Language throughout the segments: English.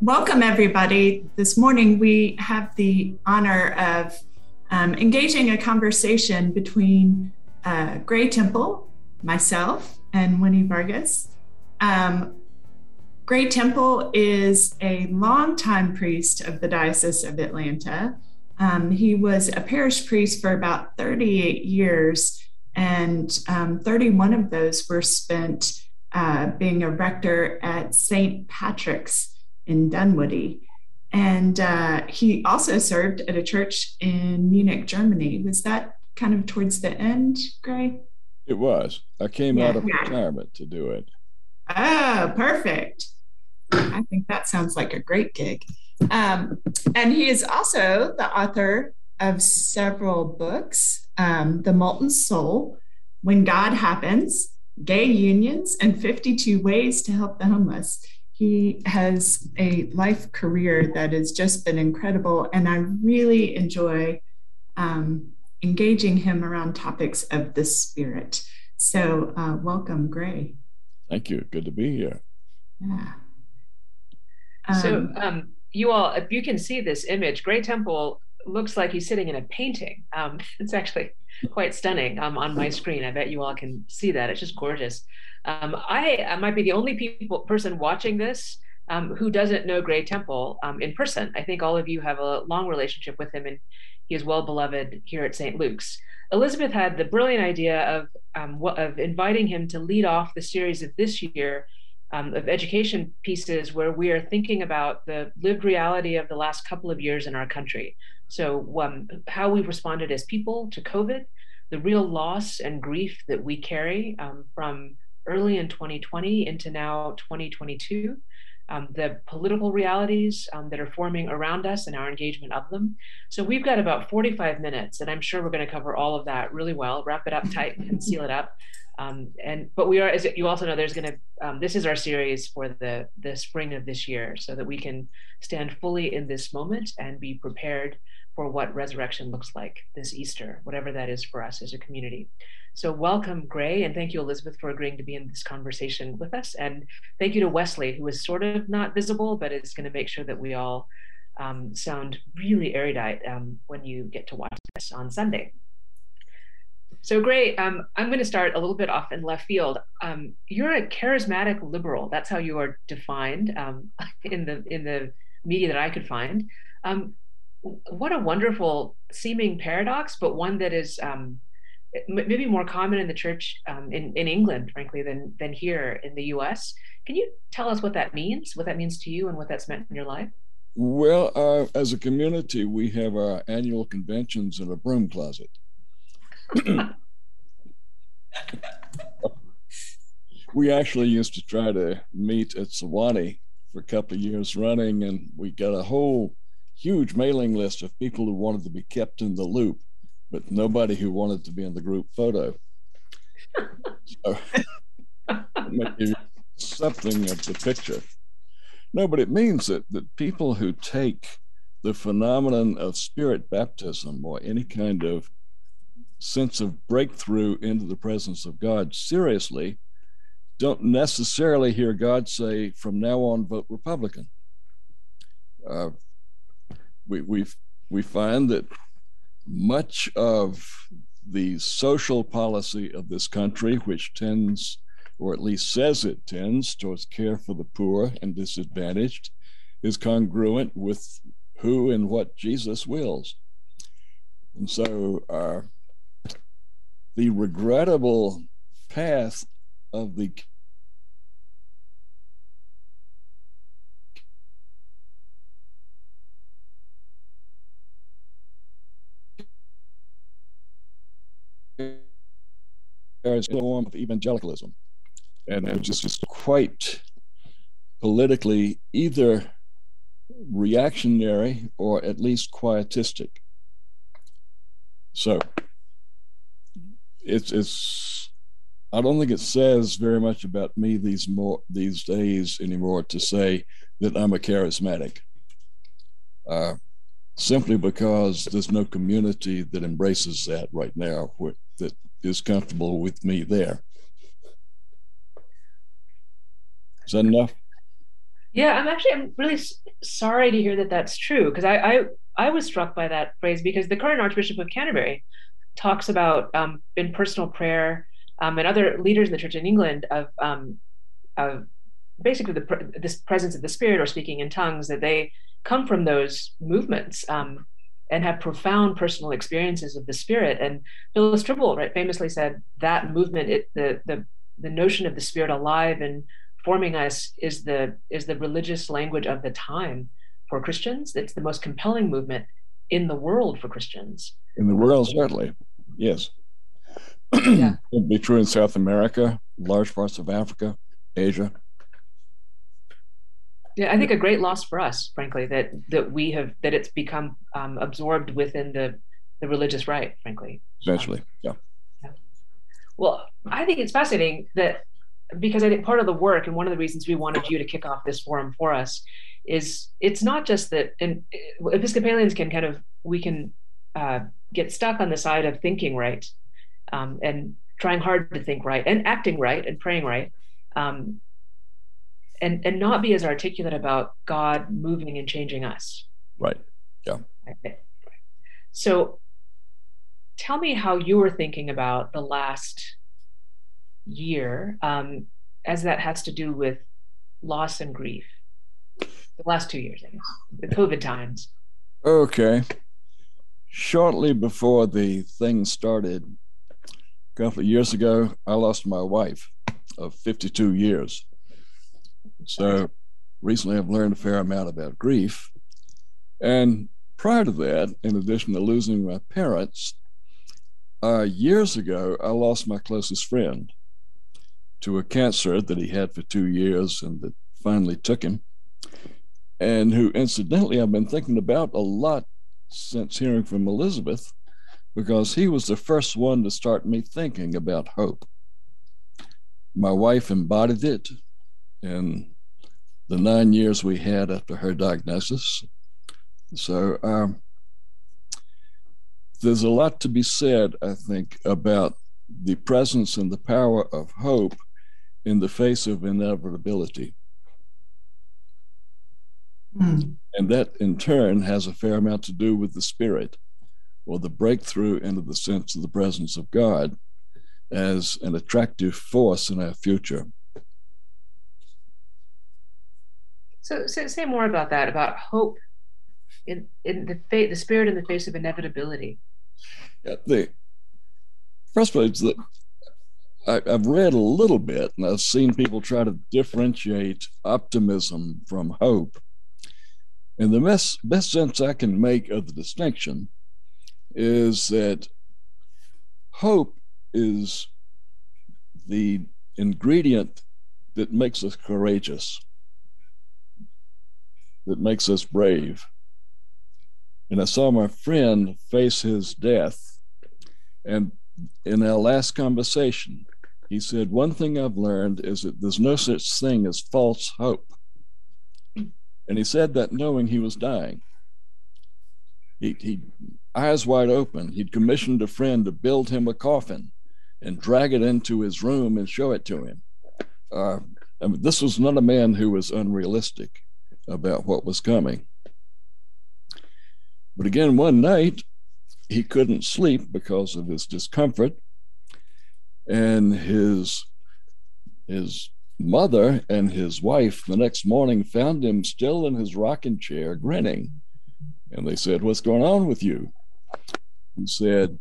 Welcome, everybody. This morning we have the honor of um, engaging a conversation between uh, Gray Temple, myself, and Winnie Varghese. Um, Gray Temple is a longtime priest of the Diocese of Atlanta. Um, he was a parish priest for about 38 years, and um, 31 of those were spent uh, being a rector at St. Patrick's in Dunwoody. And uh, he also served at a church in Munich, Germany. Was that kind of towards the end, Gray? It was. I came yeah, out of yeah. retirement to do it. Oh, perfect. I think that sounds like a great gig. Um, and he is also the author of several books um, The Molten Soul, When God Happens, Gay Unions, and 52 Ways to Help the Homeless he has a life career that has just been incredible. And I really enjoy um, engaging him around topics of the spirit. So, uh, welcome, Gray. Thank you. Good to be here. Yeah. Um, so, um, you all, if you can see this image, Gray Temple looks like he's sitting in a painting. Um, it's actually quite stunning um, on my screen. I bet you all can see that. It's just gorgeous. Um, I, I, might be the only people person watching this um, who doesn't know Gray Temple um, in person. I think all of you have a long relationship with him, and he is well beloved here at St. Luke's. Elizabeth had the brilliant idea of um, of inviting him to lead off the series of this year um, of education pieces where we are thinking about the lived reality of the last couple of years in our country. So, um, how we've responded as people to COVID, the real loss and grief that we carry um, from early in 2020 into now 2022, um, the political realities um, that are forming around us and our engagement of them. So we've got about 45 minutes, and I'm sure we're going to cover all of that really well, wrap it up tight and seal it up. Um, and but we are, as you also know, there's going to um, this is our series for the the spring of this year, so that we can stand fully in this moment and be prepared for what resurrection looks like this Easter, whatever that is for us as a community. So, welcome, Gray, and thank you, Elizabeth, for agreeing to be in this conversation with us. And thank you to Wesley, who is sort of not visible, but is going to make sure that we all um, sound really erudite um, when you get to watch this on Sunday. So, great. um, I'm going to start a little bit off in left field. Um, you're a charismatic liberal. That's how you are defined um, in the in the media that I could find. Um, what a wonderful seeming paradox, but one that is um, maybe more common in the church um, in, in England, frankly, than, than here in the US. Can you tell us what that means, what that means to you, and what that's meant in your life? Well, uh, as a community, we have our annual conventions in a broom closet. we actually used to try to meet at Sewanee for a couple of years running, and we got a whole huge mailing list of people who wanted to be kept in the loop but nobody who wanted to be in the group photo. so, something of the picture. No, but it means that, that people who take the phenomenon of spirit baptism or any kind of sense of breakthrough into the presence of God seriously don't necessarily hear God say, from now on, vote Republican. Uh, we, we we find that much of the social policy of this country, which tends, or at least says it tends, towards care for the poor and disadvantaged, is congruent with who and what Jesus wills. And so uh, the regrettable path of the form of evangelicalism, and which is just quite politically either reactionary or at least quietistic. So it's it's I don't think it says very much about me these more these days anymore to say that I'm a charismatic. Uh, simply because there's no community that embraces that right now that is comfortable with me there. Is that enough? Yeah, I'm actually I'm really sorry to hear that that's true because I, I I was struck by that phrase because the current Archbishop of Canterbury talks about um, in personal prayer um, and other leaders in the Church in England of um, of basically the this presence of the Spirit or speaking in tongues that they come from those movements um, and have profound personal experiences of the Spirit. And Phyllis Trible, right, famously said that movement, it, the the the notion of the Spirit alive and forming us is the is the religious language of the time for Christians. It's the most compelling movement in the world for Christians. In the world, certainly, yes. yeah. It'd be true in South America, large parts of Africa, Asia yeah, I think a great loss for us, frankly, that that we have that it's become um, absorbed within the the religious right, frankly. Essentially, yeah. yeah. Well, I think it's fascinating that because I think part of the work and one of the reasons we wanted you to kick off this forum for us is it's not just that and Episcopalians can kind of we can uh, get stuck on the side of thinking right um, and trying hard to think right and acting right and praying right. Um, and and not be as articulate about God moving and changing us. Right. Yeah. So tell me how you were thinking about the last year um, as that has to do with loss and grief. The last two years, I guess, the COVID times. Okay. Shortly before the thing started, a couple of years ago, I lost my wife of 52 years. So recently I've learned a fair amount about grief. And prior to that, in addition to losing my parents, uh, years ago, I lost my closest friend to a cancer that he had for two years and that finally took him. And who, incidentally, I've been thinking about a lot since hearing from Elizabeth, because he was the first one to start me thinking about hope. My wife embodied it in the nine years we had after her diagnosis. So um, there's a lot to be said, I think, about the presence and the power of hope in the face of inevitability. Mm. And that in turn has a fair amount to do with the spirit or the breakthrough into the sense of the presence of God as an attractive force in our future. So, so say more about that, about hope in in the fate, the spirit in the face of inevitability. Yeah, the first place that I, have read a little bit, and I've seen people try to differentiate optimism from hope. And the best, best sense I can make of the distinction is that hope is the ingredient that makes us courageous that makes us brave. And I saw my friend face his death. And in our last conversation, he said, One thing I've learned is that there's no such thing as false hope. And he said that knowing he was dying. He, he eyes wide open, he'd commissioned a friend to build him a coffin and drag it into his room and show it to him. Uh, I mean, this was not a man who was unrealistic about what was coming. But again, one night he couldn't sleep because of his discomfort, and his his mother and his wife the next morning found him still in his rocking chair grinning. And they said, What's going on with you? He said,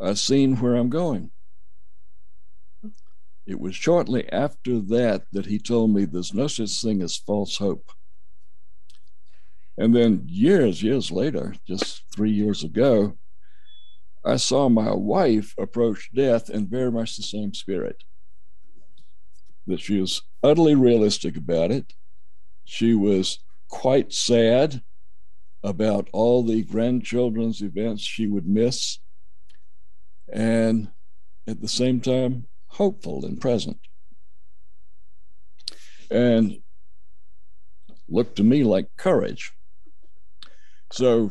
I've seen where I'm going. It was shortly after that that he told me there's no such thing as false hope. And then years, years later, just three years ago, I saw my wife approach death in very much the same spirit. That she was utterly realistic about it. She was quite sad about all the grandchildren's events she would miss, and at the same time, hopeful and present. And looked to me like courage. So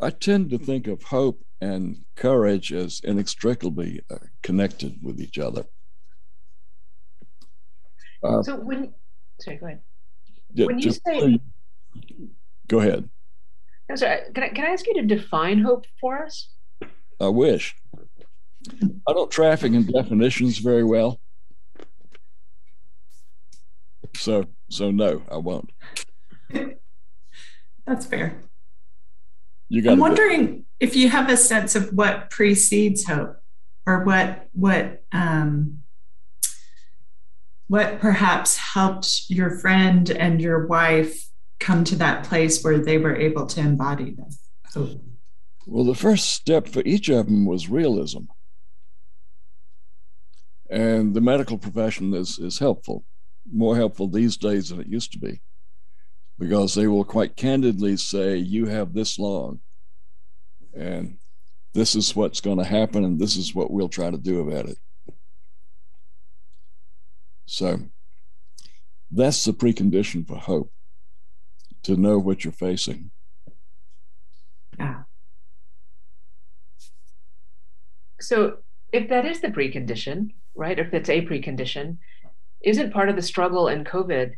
I tend to think of hope and courage as inextricably uh, connected with each other. Uh, so when, sorry, go ahead. Yeah, when you say, go ahead. No, sorry, can I, can I ask you to define hope for us? I wish. I don't traffic in definitions very well. So, so no, I won't. That's fair. You got I'm wondering go. if you have a sense of what precedes hope or what what um, what perhaps helped your friend and your wife come to that place where they were able to embody this hope? Well, the first step for each of them was realism. And the medical profession is, is helpful, more helpful these days than it used to be, because they will quite candidly say, You have this long, and this is what's going to happen, and this is what we'll try to do about it. So that's the precondition for hope to know what you're facing. Yeah. So if that is the precondition, right, if that's a precondition, isn't part of the struggle in COVID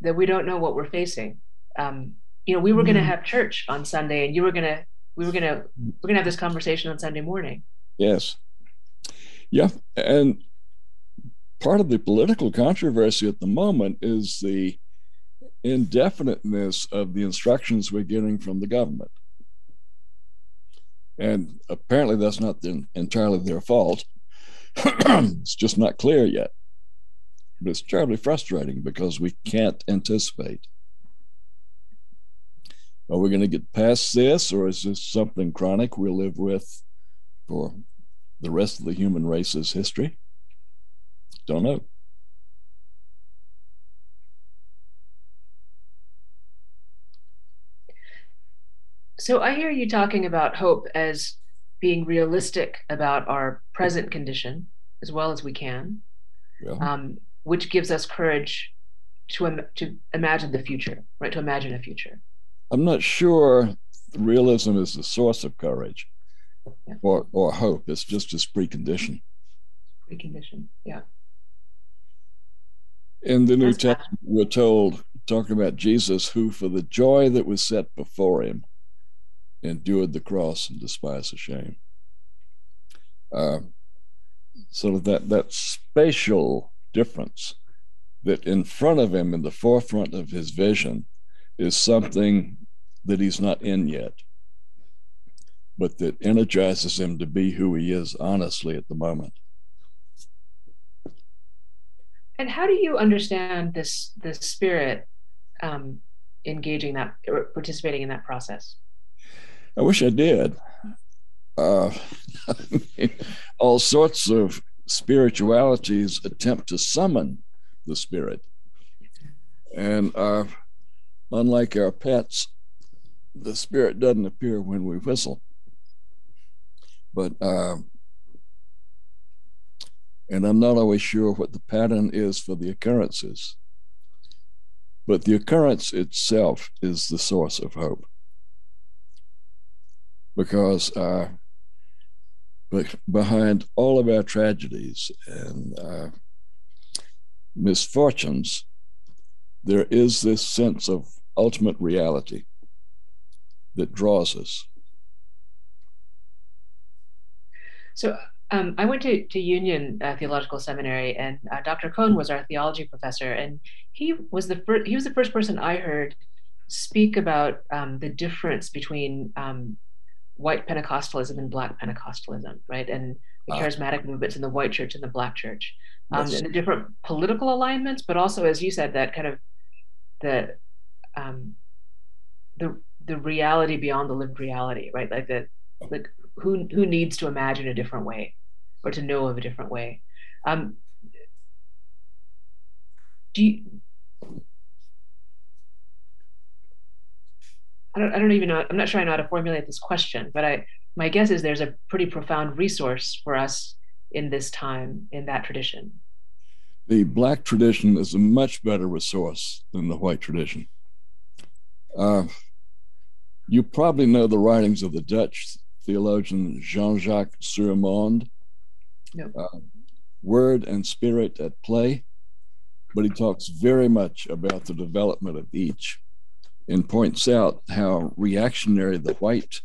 that we don't know what we're facing? Um, you know, we were mm. going to have church on Sunday, and you were going to, we were going to, we're going to have this conversation on Sunday morning. Yes. Yeah, and part of the political controversy at the moment is the indefiniteness of the instructions we're getting from the government. And apparently, that's not the, entirely their fault. it's just not clear yet. But it's terribly frustrating because we can't anticipate. Are we going to get past this, or is this something chronic we'll live with for the rest of the human race's history? Don't know. So I hear you talking about hope as being realistic about our present condition as well as we can, yeah. um, which gives us courage to Im- to imagine the future, right? To imagine a future. I'm not sure realism is the source of courage yeah. or or hope. It's just as precondition. Precondition, yeah. In the New That's Testament, we're told, talking about Jesus, who for the joy that was set before him endured the cross and despised the shame. Uh, sort of that that spatial difference that in front of him, in the forefront of his vision, is something that he's not in yet, but that energizes him to be who he is honestly at the moment. And how do you understand this this spirit um, engaging that or participating in that process? I wish I did. Uh, all sorts of spiritualities attempt to summon the spirit. And uh, unlike our pets, the spirit doesn't appear when we whistle. But, uh, and I'm not always sure what the pattern is for the occurrences. But the occurrence itself is the source of hope because uh, behind all of our tragedies and uh, misfortunes, there is this sense of ultimate reality that draws us. So um, I went to, to Union uh, Theological Seminary, and uh, Dr. Cone was our theology professor, and he was the first. He was the first person I heard speak about um, the difference between um, white Pentecostalism and black Pentecostalism, right? And the charismatic movements in the white church and the black church, um, and the different political alignments, but also, as you said, that kind of the um, the the reality beyond the lived reality, right? Like that, like who who needs to imagine a different way or to know of a different way. Um, do you, I don't, I don't even know, I'm not sure I know how to formulate this question, but I, my guess is there's a pretty profound resource for us in this time in that tradition. The Black tradition is a much better resource than the white tradition. Uh, You probably know the writings of the Dutch theologian Jean Jacques Suurmond. Yep. Uh, word and spirit at play, but he talks very much about the development of each and points out how reactionary the white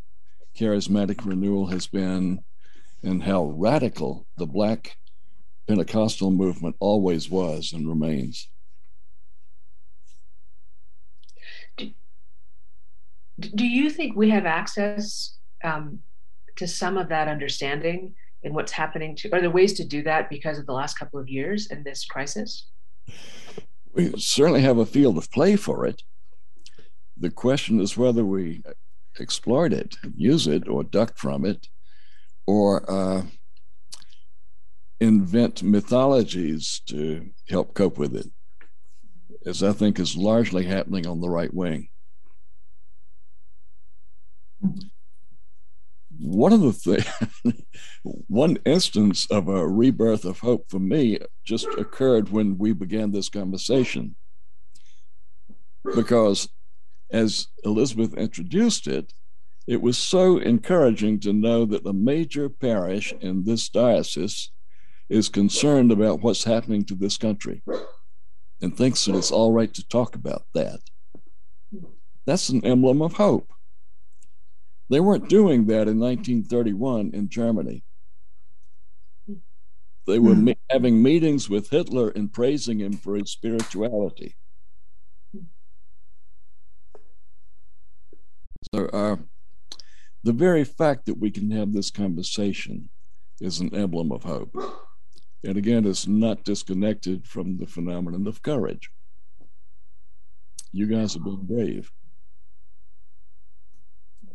charismatic renewal has been and how radical the black Pentecostal movement always was and remains. Do, do you think we have access um, to some of that understanding in what's happening to are there ways to do that because of the last couple of years and this crisis? We certainly have a field of play for it. The question is whether we exploit it use it or duck from it or uh, invent mythologies to help cope with it as i think is largely happening on the right wing one of the things, one instance of a rebirth of hope for me just occurred when we began this conversation. Because as Elizabeth introduced it, it was so encouraging to know that a major parish in this diocese is concerned about what's happening to this country and thinks that it's all right to talk about that. That's an emblem of hope. They weren't doing that in 1931 in Germany. They were me- having meetings with Hitler and praising him for his spirituality. So, uh, the very fact that we can have this conversation is an emblem of hope. And again, it's not disconnected from the phenomenon of courage. You guys have been brave.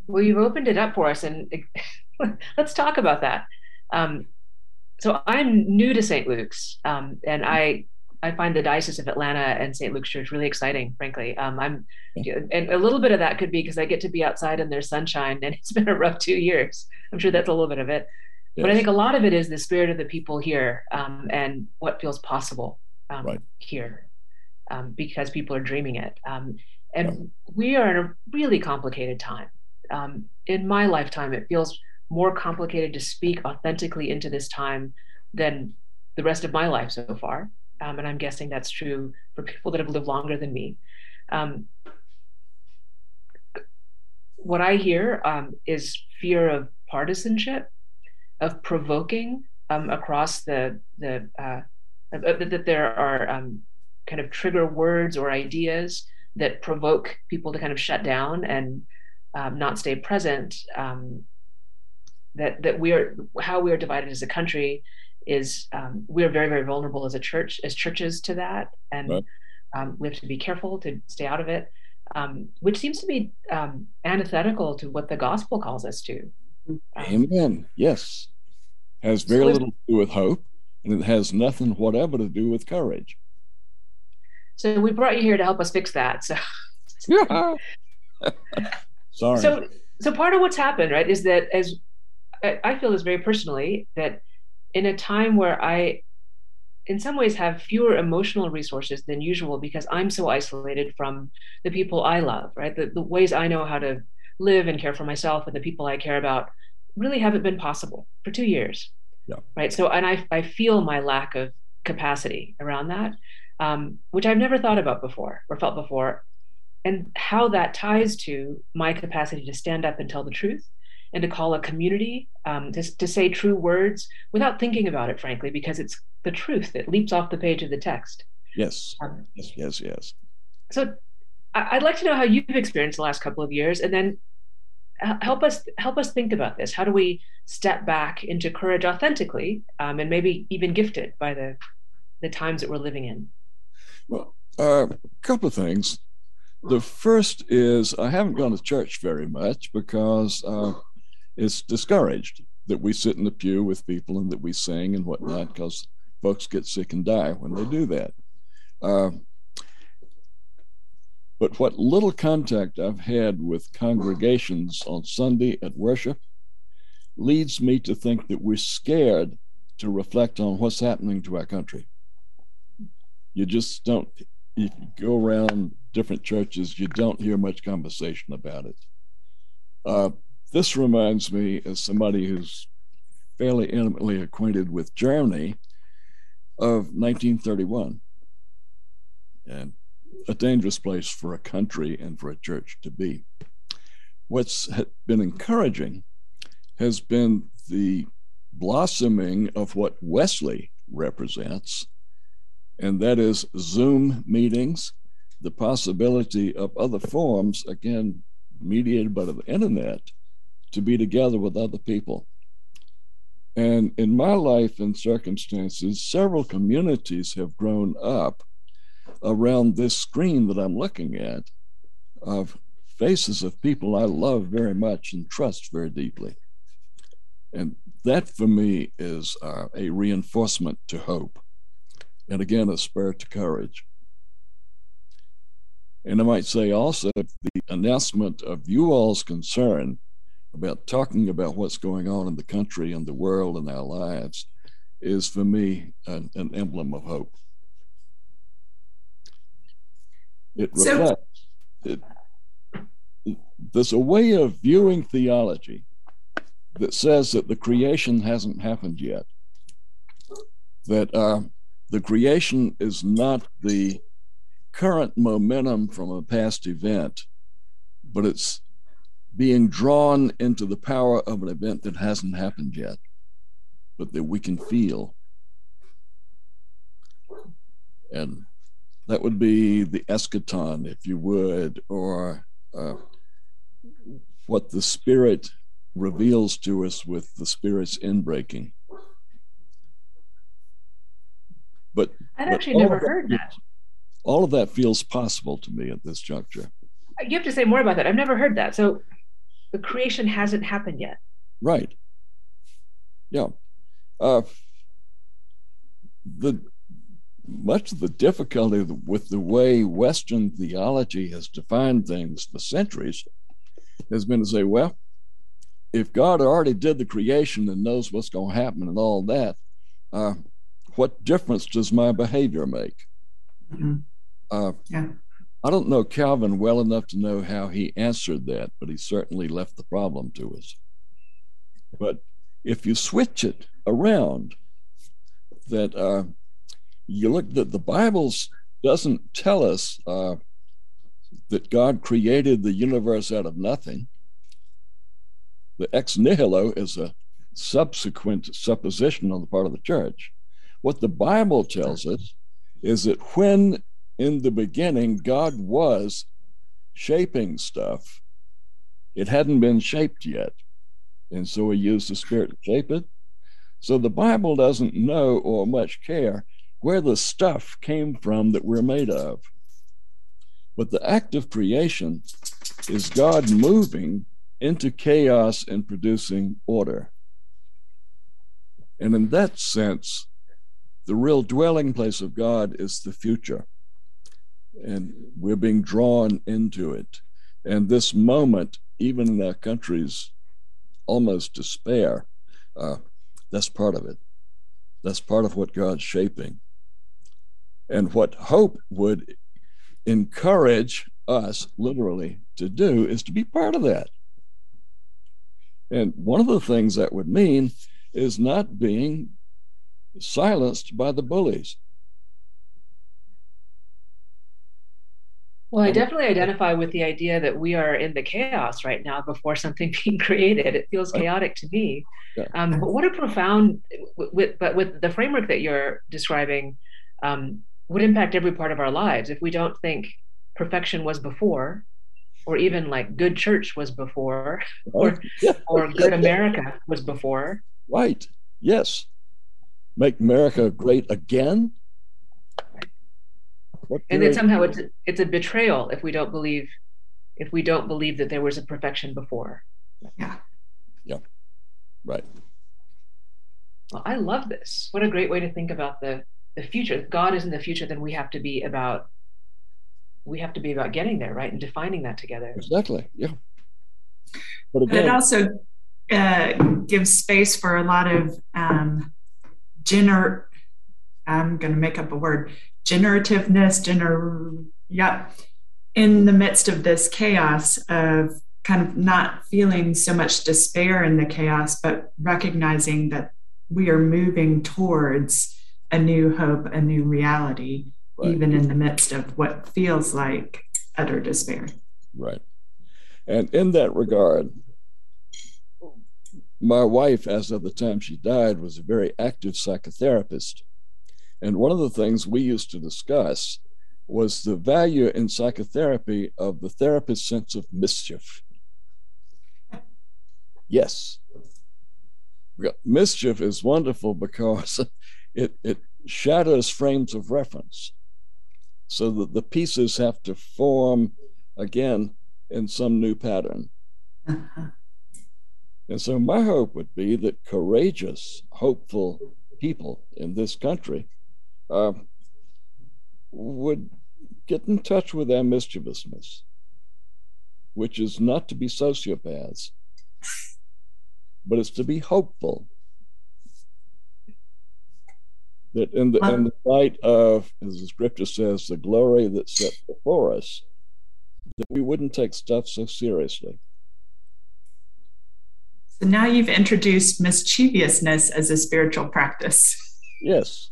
Well, you've opened it up for us, and let's talk about that. Um, so I'm new to St. Luke's, um, and I I find the Diocese of Atlanta and St. Luke's Church really exciting. Frankly, um, I'm, and a little bit of that could be because I get to be outside in their sunshine, and it's been a rough two years. I'm sure that's a little bit of it, yes. but I think a lot of it is the spirit of the people here um, and what feels possible um, right. here, um, because people are dreaming it. Um, and we are in a really complicated time um, in my lifetime, it feels more complicated to speak authentically into this time than the rest of my life so far. Um, and I'm guessing that's true for people that have lived longer than me. Um, what I hear um, is fear of partisanship, of provoking um, across the the uh, that there are um, kind of trigger words or ideas that provoke people to kind of shut down and um, not stay present, um, that that we are how we are divided as a country is um, we are very very vulnerable as a church as churches to that, and right. Um, we have to be careful to stay out of it, um, which seems to be um, antithetical to what the gospel calls us to. Amen. Yes, has very so little to do with hope, and it has nothing whatever to do with courage. So we brought you here to help us fix that. So. Sorry. So, so part of what's happened, right, is that as I feel this very personally that in a time where I, in some ways, have fewer emotional resources than usual because I'm so isolated from the people I love, right? The, the ways I know how to live and care for myself and the people I care about really haven't been possible for two years. Yeah. Right. So, and I, I feel my lack of capacity around that, um, which I've never thought about before or felt before and how that ties to my capacity to stand up and tell the truth and to call a community um, to, to say true words without thinking about it frankly because it's the truth that leaps off the page of the text. Yes. Um, yes yes yes. so i'd like to know how you've experienced the last couple of years and then help us help us think about this. How do we step back into courage authentically um, and maybe even gifted by the the times that we're living in? Well a uh, couple of things the first is I haven't gone to church very much because uh, it's discouraged that we sit in the pew with people and that we sing and whatnot because folks get sick and die when they do that. Uh, but what little contact I've had with congregations on Sunday at worship leads me to think that we're scared to reflect on what's happening to our country. You just don't, if you go around different churches, you don't hear much conversation about it. Uh, this reminds me, as somebody who's fairly intimately acquainted with Germany, of 1931. And a dangerous place for a country and for a church to be. What's been encouraging has been the blossoming of what Wesley represents, and that is Zoom meetings, the possibility of other forms, again, mediated by the internet, to be together with other people. And in my life and circumstances, several communities have grown up around this screen that I'm looking at of faces of people I love very much and trust very deeply. And that for me is uh, a reinforcement to hope. And again, a spur to courage. And I might say also the announcement of you all's concern about talking about what's going on in the country and the world and our lives is for me an, an emblem of hope. It reflects, so, it, it, there's a way of viewing theology that says that the creation hasn't happened yet, that uh, the creation is not the current momentum from a past event, but it's being drawn into the power of an event that hasn't happened yet, but that we can feel. And that would be the eschaton, if you would, or uh, what the Spirit reveals to us with the Spirit's inbreaking. But I'd actually never heard that. All of that feels possible to me at this juncture. You have to say more about that. I've never heard that. So the creation hasn't happened yet. Right. Yeah. Uh, the much of the difficulty with the way Western theology has defined things for centuries has been to say, well, if God already did the creation and knows what's going to happen and all that, uh, what difference does my behavior make? Mm-hmm. Uh, yeah. I don't know Calvin well enough to know how he answered that, but he certainly left the problem to us. But if you switch it around, that uh, you look that the Bible's doesn't tell us uh, that God created the universe out of nothing. The ex nihilo is a subsequent supposition on the part of the church. What the Bible tells us is that when in the beginning God was shaping stuff, it hadn't been shaped yet. And so he used the Spirit to shape it. So the Bible doesn't know or much care where the stuff came from that we're made of. But the act of creation is God moving into chaos and producing order. And in that sense, the real dwelling place of God is the future. And we're being drawn into it. And this moment, even in our country's almost despair, uh, that's part of it. That's part of what God's shaping. And what hope would encourage us, literally, to do is to be part of that. And one of the things that would mean is not being silenced by the bullies. Well, I definitely identify with the idea that we are in the chaos right now before something being created. It feels chaotic to me. Yeah. Um, but what a profound, with, but with the framework that you're describing, um, would impact every part of our lives. If we don't think perfection was before, or even like good church was before, or, or good America was before. Right. Yes make America great again? and then somehow it's it's a betrayal if we don't believe if we don't believe that there was a perfection before. Yeah. Yeah. Right. Well, I love this. What a great way to think about the the future. If God is in the future, then we have to be about we have to be about getting there, right? And defining that together. Exactly. Yeah. But again, it also uh, gives space for a lot of um, gener I'm going to make up a word generativeness, gener, yep, in the midst of this chaos of kind of not feeling so much despair in the chaos, but recognizing that we are moving towards a new hope, a new reality, right. even in the midst of what feels like utter despair. Right. And in that regard, my wife, as of the time she died, was a very active psychotherapist. And one of the things we used to discuss was the value in psychotherapy of the therapist's sense of mischief. Yes. Mischief is wonderful because it, it shatters frames of reference so that the pieces have to form again in some new pattern. Uh-huh. And so, my hope would be that courageous, hopeful people in this country uh, would get in touch with their mischievousness, which is not to be sociopaths, but it's to be hopeful. That in the, in the light of, as the scripture says, the glory that's set before us, that we wouldn't take stuff so seriously. So now you've introduced mischievousness as a spiritual practice. Yes.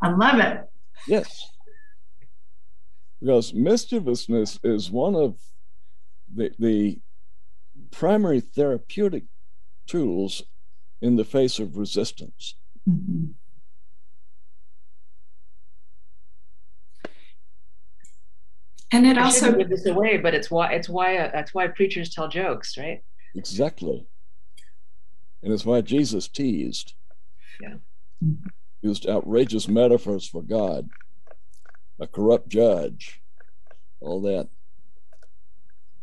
I love it. Yes. Because mischievousness is one of the, the primary therapeutic tools in the face of resistance. Mm-hmm. And it I also give this away, but it's why it's why uh, that's why preachers tell jokes, right? Exactly, and it's why Jesus teased. Yeah, used outrageous metaphors for God, a corrupt judge, all that.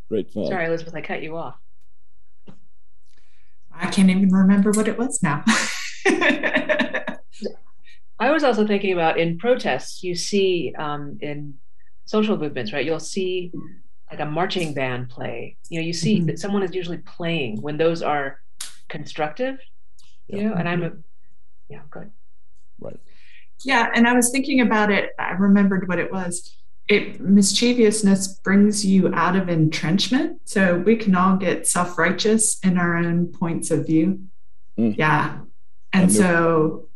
Great fun. Sorry, Elizabeth, I cut you off. I can't even remember what it was now. I was also thinking about in protests, you see um, in social movements, right? You'll see like a marching band play. You know, you see mm-hmm. that someone is usually playing when those are constructive. You know, and I'm a yeah, good. Right. Yeah, and I was thinking about it. I remembered what it was. It mischievousness brings you out of entrenchment. So we can all get self-righteous in our own points of view. Mm. Yeah. And so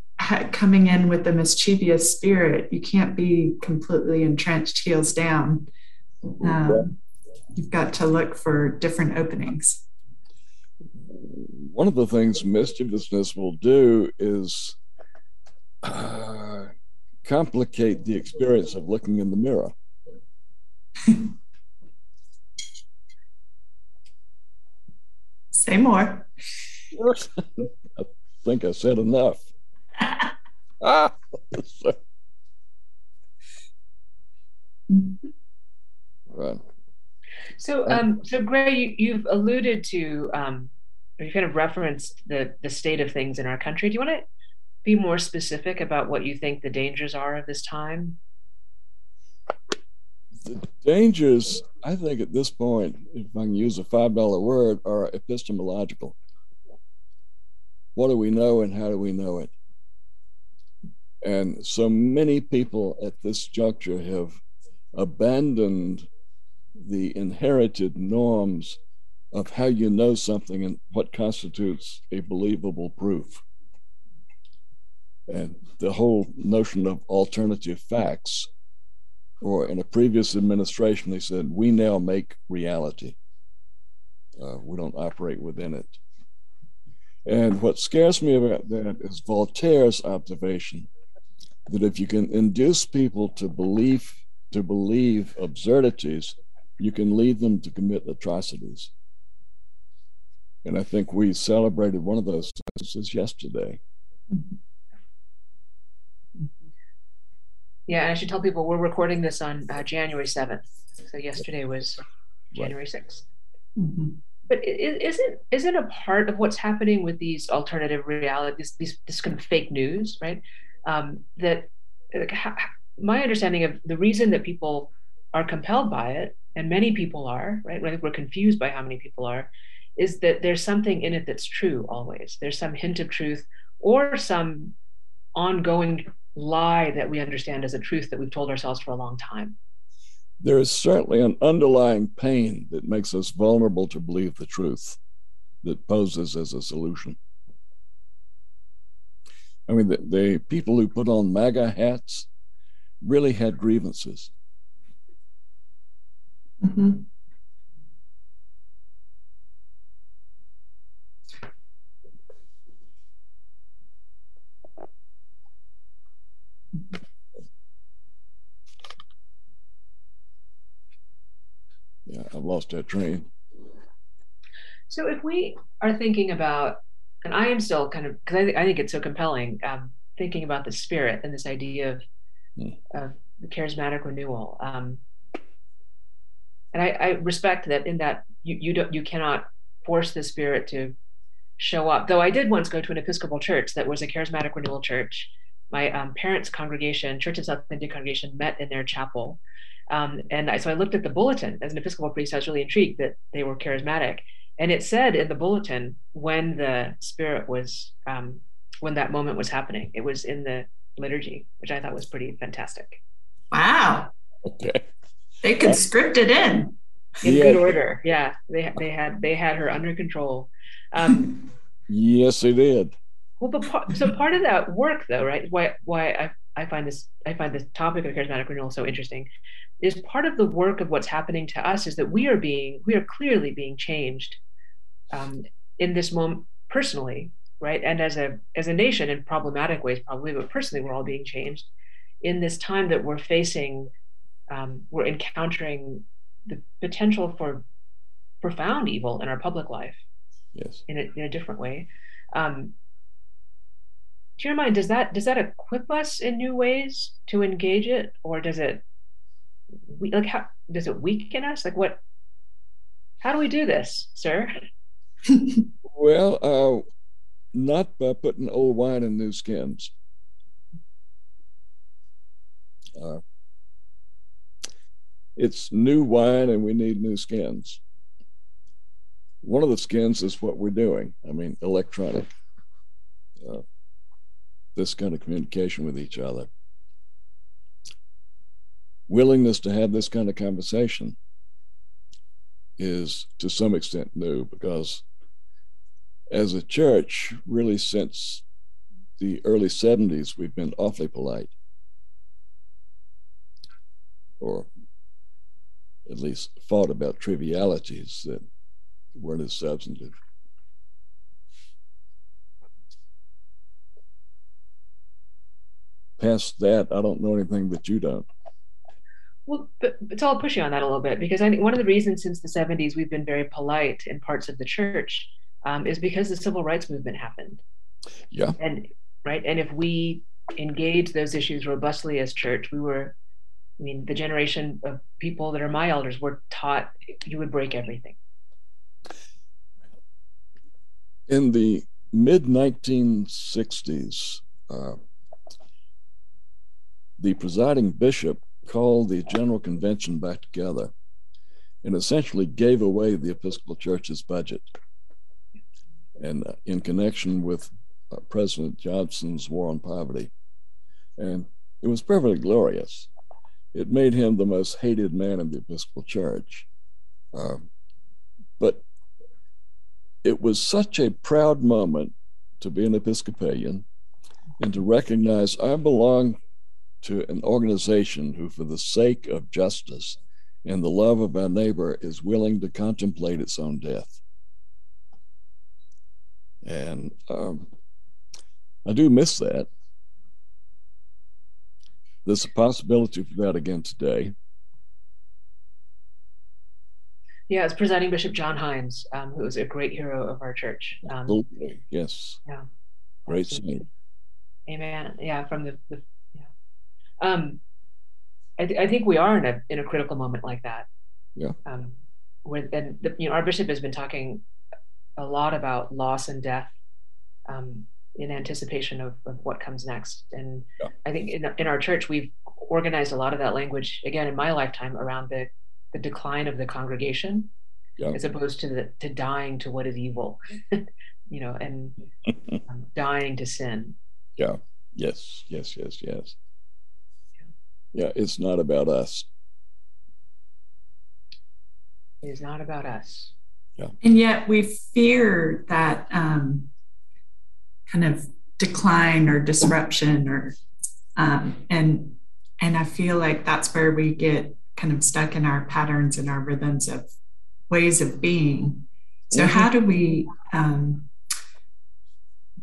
coming in with the mischievous spirit, you can't be completely entrenched, heels down. Um, you've got to look for different openings. One of the things mischievousness will do is uh, complicate the experience of looking in the mirror. Say more. I think I said enough. ah, right. So, um, so Gray, you, have alluded to, um, you kind of referenced the the state of things in our country. Do you want to be more specific about what you think the dangers are of this time? The dangers, I think, at this point, if I can use a five dollar word, are epistemological. What do we know, and how do we know it? And so many people at this juncture have abandoned the inherited norms of how you know something and what constitutes a believable proof. And the whole notion of alternative facts, or in a previous administration, they said, we now make reality. Uh, we don't operate within it. And what scares me about that is Voltaire's observation that if you can induce people to believe to believe absurdities, you can lead them to commit atrocities. And I think we celebrated one of those sentences yesterday. Yeah, and I should tell people we're recording this on uh, January 7th. So yesterday was January 6th. Mm-hmm. But isn't isn't a part of what's happening with these alternative realities, these this kind of fake news, right? um, that like, ha- my understanding of the reason that people are compelled by it, and many people are, right? I think we're confused by how many people are, is that there's something in it that's true always. There's some hint of truth or some ongoing lie that we understand as a truth that we've told ourselves for a long time. there is certainly an underlying pain that makes us vulnerable to believe the truth that poses as a solution. I mean, the, the people who put on MAGA hats really had grievances. Mm-hmm. Yeah, I've lost that train. So if we are thinking about, and I am still kind of because I, th- I think it's so compelling, um, thinking about the spirit and this idea of, mm. of the charismatic renewal. Um, and I, I, respect that in that you you don't you cannot force the spirit to show up. Though I did once go to an Episcopal church that was a charismatic renewal church. My um, parents' congregation, Church of South India congregation, met in their chapel um, and I, so I looked at the bulletin as an Episcopal priest. I was really intrigued that they were charismatic. And it said in the bulletin when the Spirit was, um, when that moment was happening. It was in the liturgy, which I thought was pretty fantastic. Wow. Okay. They could script it in. In yeah. good order. Yeah. They, they had, they had her under control. Um, yes, they did. Well, but part, so part of that work though, right? Why, why I, I find this, I find this topic of charismatic renewal so interesting is part of the work of what's happening to us is that we are being we are clearly being changed um, in this moment personally right and as a as a nation in problematic ways probably but personally we're all being changed in this time that we're facing um, we're encountering the potential for profound evil in our public life yes in a, in a different way um, to your mind does that does that equip us in new ways to engage it? Or does it we, like how does it weaken us? Like what how do we do this sir? Well uh not by putting old wine in new skins. Uh, it's new wine and we need new skins. One of the skins is what we're doing i mean electronic uh, this kind of communication with each other willingness to have this kind of conversation is to some extent new because as a church, really since the early 70s, we've been awfully polite. Or at least fought about trivialities that weren't as substantive. Past that, I don't know anything that you don't. Well, but, but so I'll push you on that a little bit because I think one of the reasons since the 70s we've been very polite in parts of the church um, is because the civil rights movement happened. Yeah. And right. And if we engage those issues robustly as church, we were, I mean, the generation of people that are my elders were taught you would break everything. In the mid 1960s, uh, the presiding bishop called the General Convention back together and essentially gave away the Episcopal Church's budget. And uh, in connection with uh, President Johnson's war on poverty. And it was perfectly glorious. It made him the most hated man in the Episcopal Church. Uh, but it was such a proud moment to be an Episcopalian and to recognize I belong to an organization who, for the sake of justice and the love of our neighbor, is willing to contemplate its own death. And um, I do miss that. There's a possibility for that again today. Yeah, it's presiding Bishop John Hines, um, who is a great hero of our church. Um, Absolutely, yes. Yeah. Great scene. Amen. Yeah, from the, the um, I, th- I, think we are in a in a critical moment like that. Yeah. Um, where and the, you know our bishop has been talking a lot about loss and death um, in anticipation of, of what comes next. And yeah. I think in, in our church we've organized a lot of that language again in my lifetime around the the decline of the congregation yeah. as opposed to the to dying to what is evil you know and um, dying to sin yeah yes yes yes yes yeah, it's not about us. It is not about us. Yeah. And yet we fear that um, kind of decline or disruption or um, and and I feel like that's where we get kind of stuck in our patterns and our rhythms of ways of being. So mm-hmm. how do we um,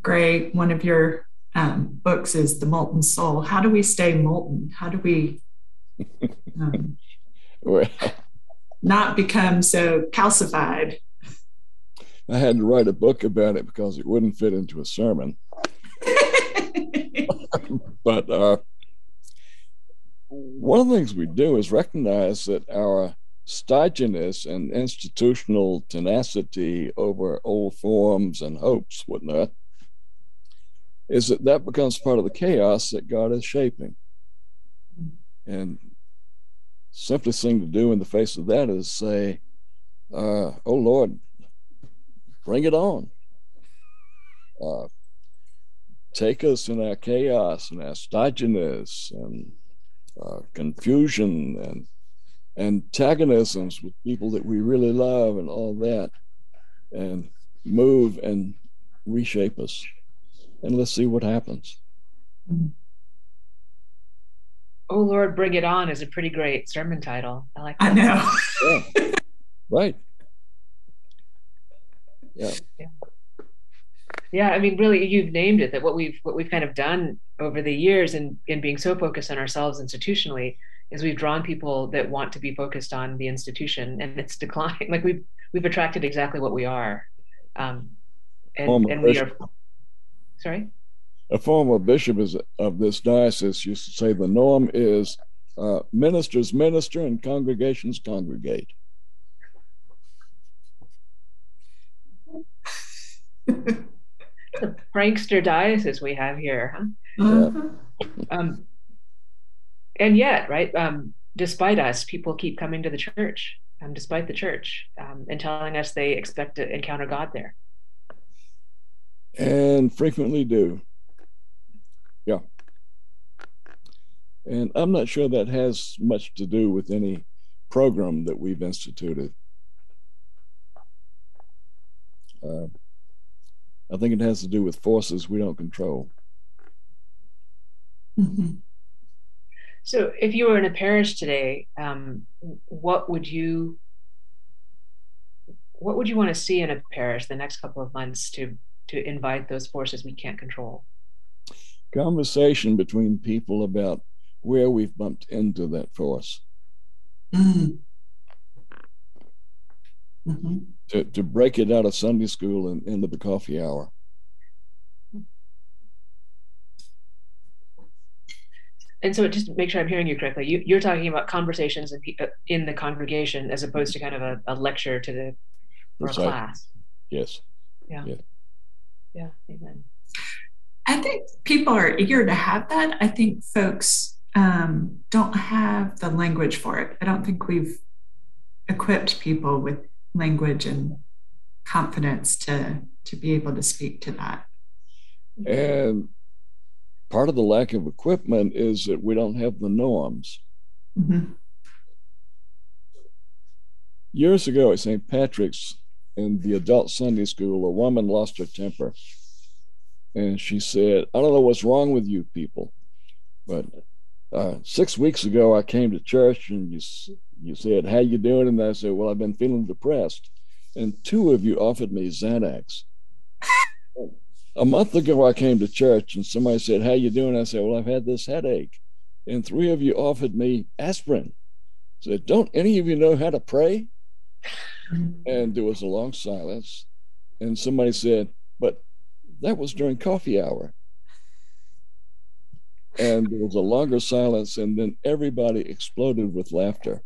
Gray, one of your um, books is The Molten Soul. How do we stay molten? How do we um, not become so calcified? I had to write a book about it because it wouldn't fit into a sermon. but uh, one of the things we do is recognize that our stodginess and institutional tenacity over old forms and hopes, whatnot, is that that becomes part of the chaos that God is shaping. And simplest thing to do in the face of that is say, uh, "Oh Lord, bring it on. Uh, take us in our chaos and our stodginess and uh, confusion and antagonisms with people that we really love and all that, and move and reshape us." And let's see what happens. Oh Lord, bring it on is a pretty great sermon title. I like. That. I know. yeah. Right. Yeah. yeah. Yeah, I mean, really, you've named it. That what we've what we've kind of done over the years, and in, in being so focused on ourselves institutionally, is we've drawn people that want to be focused on the institution and its decline. Like we've we've attracted exactly what we are, um, and, and we are Sorry? A former bishop is, of this diocese used to say the norm is uh, ministers minister and congregations congregate. the prankster diocese we have here, huh? Uh-huh. Um, and yet, right, um, despite us, people keep coming to the church, um, despite the church, um, and telling us they expect to encounter God there and frequently do. Yeah. And I'm not sure that has much to do with any program that we've instituted. Uh, I think it has to do with forces we don't control. Mm-hmm. So, if you were in a parish today, um, what would you what would you want to see in a parish the next couple of months to to invite those forces we can't control. Conversation between people about where we've bumped into that force. Mm-hmm. Mm-hmm. To, to break it out of Sunday school and into the coffee hour. and so just make sure I'm hearing you correctly. You, you're talking about conversations in, uh, in the congregation as opposed to kind of a, a lecture to the or a class. Yes. Yeah. Yes. Yeah, amen. I think people are eager to have that. I think folks um, don't have the language for it. I don't think we've equipped people with language and confidence to to be able to speak to that. And part of the lack of equipment is that we don't have the norms. Mm-hmm. Years ago at St. Patrick's, in the adult Sunday school, a woman lost her temper. And she said, I don't know what's wrong with you people, but uh, six weeks ago I came to church and you, you said, How you doing? And I said, Well, I've been feeling depressed. And two of you offered me Xanax. a month ago I came to church and somebody said, How you doing? I said, Well, I've had this headache. And three of you offered me aspirin. I said, Don't any of you know how to pray? And there was a long silence. And somebody said, But that was during coffee hour. And there was a longer silence, and then everybody exploded with laughter.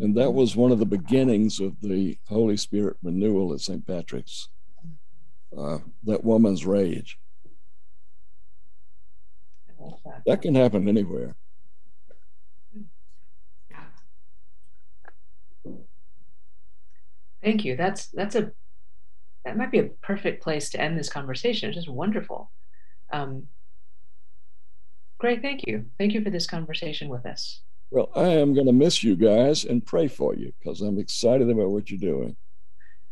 And that was one of the beginnings of the Holy Spirit renewal at St. Patrick's. Uh, that woman's rage. That can happen anywhere. Thank you. That's that's a that might be a perfect place to end this conversation. It's just wonderful. Um, great, thank you. Thank you for this conversation with us. Well, I am going to miss you guys and pray for you because I'm excited about what you're doing.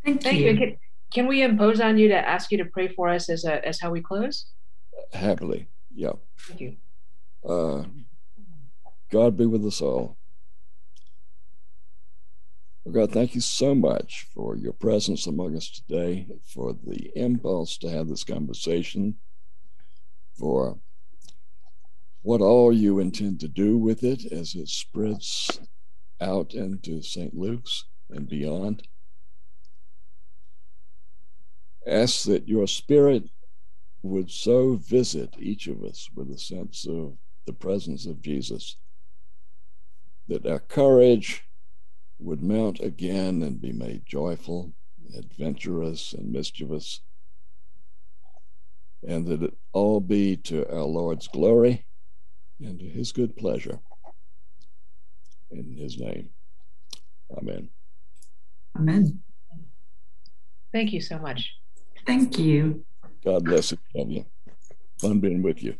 Thank, Thank you. you. Can, can we impose on you to ask you to pray for us as a, as how we close? Happily. Yeah. Thank you. Uh, God be with us all. God, thank you so much for your presence among us today, for the impulse to have this conversation, for what all you intend to do with it as it spreads out into St. Luke's and beyond. Ask that your spirit would so visit each of us with a sense of the presence of Jesus that our courage would mount again and be made joyful, adventurous, and mischievous, and that it all be to our Lord's glory and to his good pleasure. In his name, amen. Amen. Thank you so much. Thank you. God bless each of you. Fun being with you.